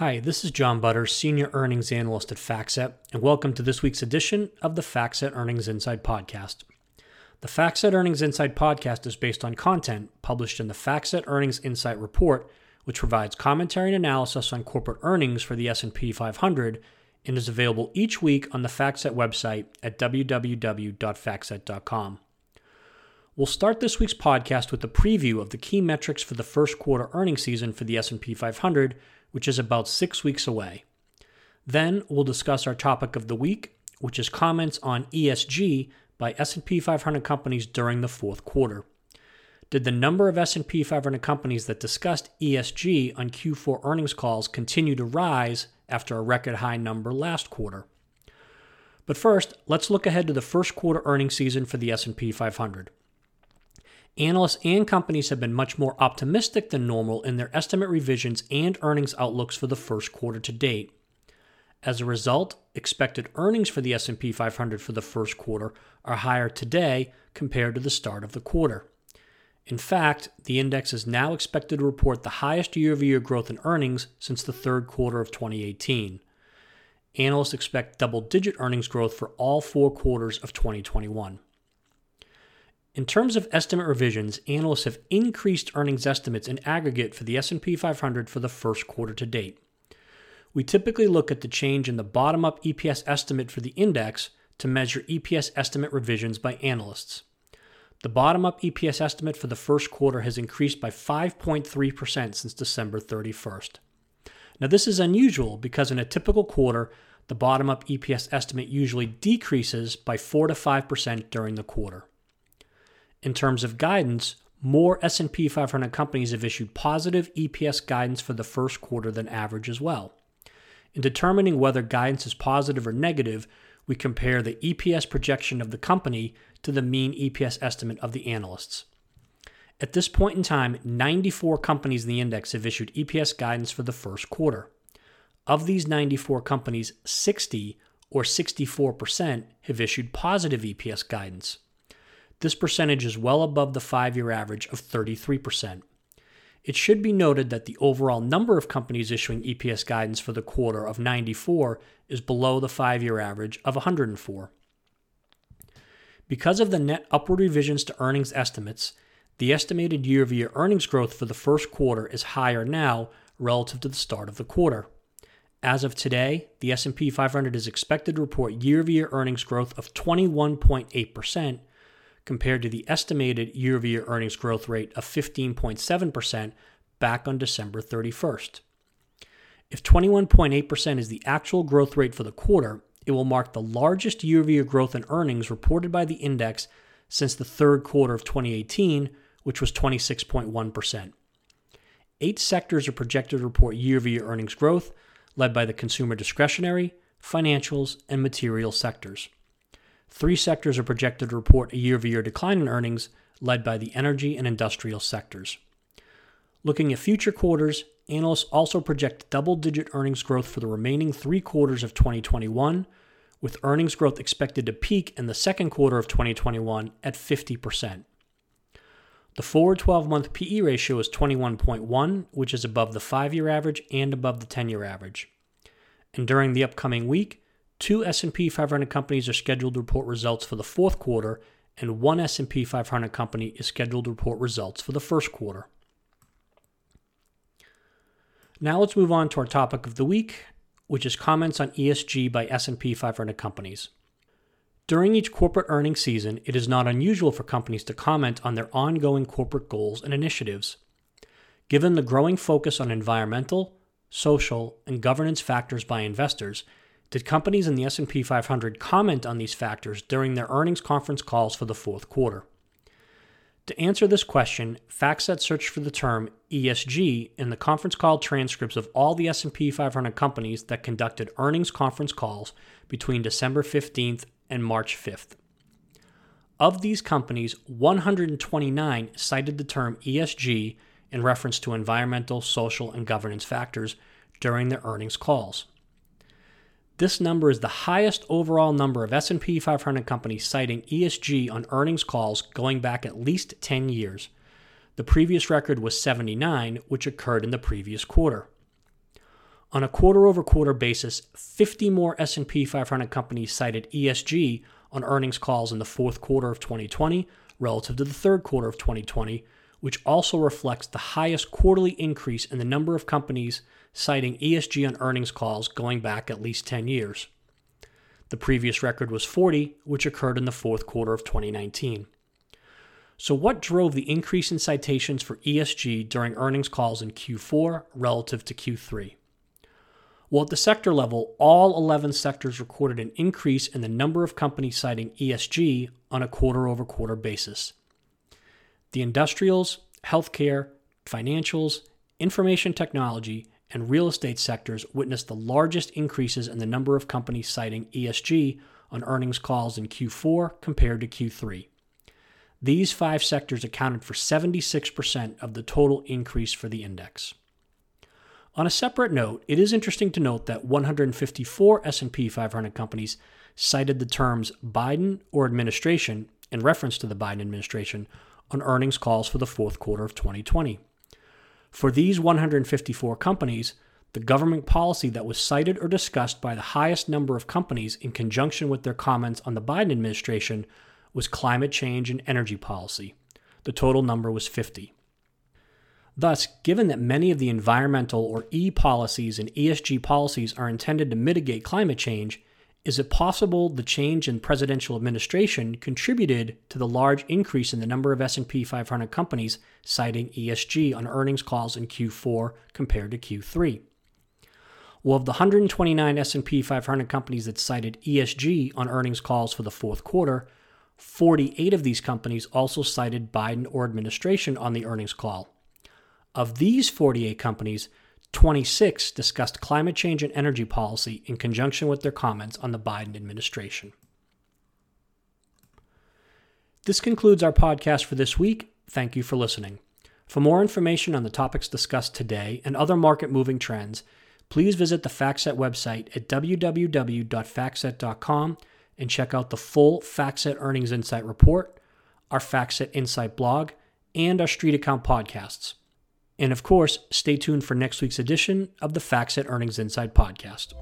Hi, this is John Butter, Senior Earnings Analyst at FactSet, and welcome to this week's edition of the FactSet Earnings Insight Podcast. The FactSet Earnings Insight Podcast is based on content published in the FactSet Earnings Insight Report, which provides commentary and analysis on corporate earnings for the S&P 500 and is available each week on the FactSet website at www.factset.com. We'll start this week's podcast with a preview of the key metrics for the first quarter earnings season for the S&P 500, which is about 6 weeks away. Then we'll discuss our topic of the week, which is comments on ESG by S&P 500 companies during the fourth quarter. Did the number of S&P 500 companies that discussed ESG on Q4 earnings calls continue to rise after a record high number last quarter? But first, let's look ahead to the first quarter earnings season for the S&P 500. Analysts and companies have been much more optimistic than normal in their estimate revisions and earnings outlooks for the first quarter to date. As a result, expected earnings for the S&P 500 for the first quarter are higher today compared to the start of the quarter. In fact, the index is now expected to report the highest year over year growth in earnings since the third quarter of 2018. Analysts expect double digit earnings growth for all four quarters of 2021. In terms of estimate revisions, analysts have increased earnings estimates in aggregate for the S&P 500 for the first quarter to date. We typically look at the change in the bottom-up EPS estimate for the index to measure EPS estimate revisions by analysts. The bottom-up EPS estimate for the first quarter has increased by 5.3% since December 31st. Now this is unusual because in a typical quarter, the bottom-up EPS estimate usually decreases by 4 to 5% during the quarter. In terms of guidance, more S&P 500 companies have issued positive EPS guidance for the first quarter than average as well. In determining whether guidance is positive or negative, we compare the EPS projection of the company to the mean EPS estimate of the analysts. At this point in time, 94 companies in the index have issued EPS guidance for the first quarter. Of these 94 companies, 60 or 64% have issued positive EPS guidance. This percentage is well above the five year average of 33%. It should be noted that the overall number of companies issuing EPS guidance for the quarter of 94 is below the five year average of 104. Because of the net upward revisions to earnings estimates, the estimated year over year earnings growth for the first quarter is higher now relative to the start of the quarter. As of today, the S&P 500 is expected to report year over year earnings growth of 21.8% compared to the estimated year over year earnings growth rate of 15.7% back on December 31st. If 21.8% is the actual growth rate for the quarter, it will mark the largest year over year growth in earnings reported by the index since the third quarter of 2018, which was 26.1%. Eight sectors are projected to report year over year earnings growth, led by the consumer discretionary, financials, and material sectors. Three sectors are projected to report a year over year decline in earnings, led by the energy and industrial sectors. Looking at future quarters, analysts also project double digit earnings growth for the remaining three quarters of 2021, with earnings growth expected to peak in the second quarter of 2021 at 50%. The forward 12 month PE ratio is 21.1, which is above the 5 year average and above the 10 year average. And during the upcoming week, Two S&P 500 companies are scheduled to report results for the fourth quarter, and one S&P 500 company is scheduled to report results for the first quarter. Now let's move on to our topic of the week, which is comments on ESG by S&P 500 companies. During each corporate earnings season, it is not unusual for companies to comment on their ongoing corporate goals and initiatives. Given the growing focus on environmental, social, and governance factors by investors, did companies in the S&P 500 comment on these factors during their earnings conference calls for the fourth quarter? To answer this question, FactSet searched for the term ESG in the conference call transcripts of all the S&P 500 companies that conducted earnings conference calls between December 15th and March 5th. Of these companies, 129 cited the term ESG in reference to environmental, social, and governance factors during their earnings calls. This number is the highest overall number of S&P 500 companies citing ESG on earnings calls going back at least 10 years. The previous record was 79, which occurred in the previous quarter. On a quarter-over-quarter basis, 50 more S&P 500 companies cited ESG on earnings calls in the fourth quarter of 2020 relative to the third quarter of 2020, which also reflects the highest quarterly increase in the number of companies citing ESG on earnings calls going back at least 10 years. The previous record was 40, which occurred in the fourth quarter of 2019. So, what drove the increase in citations for ESG during earnings calls in Q4 relative to Q3? Well, at the sector level, all 11 sectors recorded an increase in the number of companies citing ESG on a quarter over quarter basis. The industrials, healthcare, financials, information technology, and real estate sectors witnessed the largest increases in the number of companies citing ESG on earnings calls in Q4 compared to Q3. These five sectors accounted for 76% of the total increase for the index. On a separate note, it is interesting to note that 154 S&P 500 companies cited the terms Biden or administration in reference to the Biden administration on earnings calls for the fourth quarter of 2020. For these 154 companies, the government policy that was cited or discussed by the highest number of companies in conjunction with their comments on the Biden administration was climate change and energy policy. The total number was 50. Thus, given that many of the environmental or E policies and ESG policies are intended to mitigate climate change, is it possible the change in presidential administration contributed to the large increase in the number of S&P 500 companies citing ESG on earnings calls in Q4 compared to Q3? Well, of the 129 S&P 500 companies that cited ESG on earnings calls for the fourth quarter, 48 of these companies also cited Biden or administration on the earnings call. Of these 48 companies, 26 discussed climate change and energy policy in conjunction with their comments on the Biden administration. This concludes our podcast for this week. Thank you for listening. For more information on the topics discussed today and other market moving trends, please visit the FactSet website at www.factset.com and check out the full FactSet Earnings Insight Report, our FactSet Insight blog, and our StreetAccount podcasts. And of course, stay tuned for next week's edition of the FactSet Earnings Insight podcast.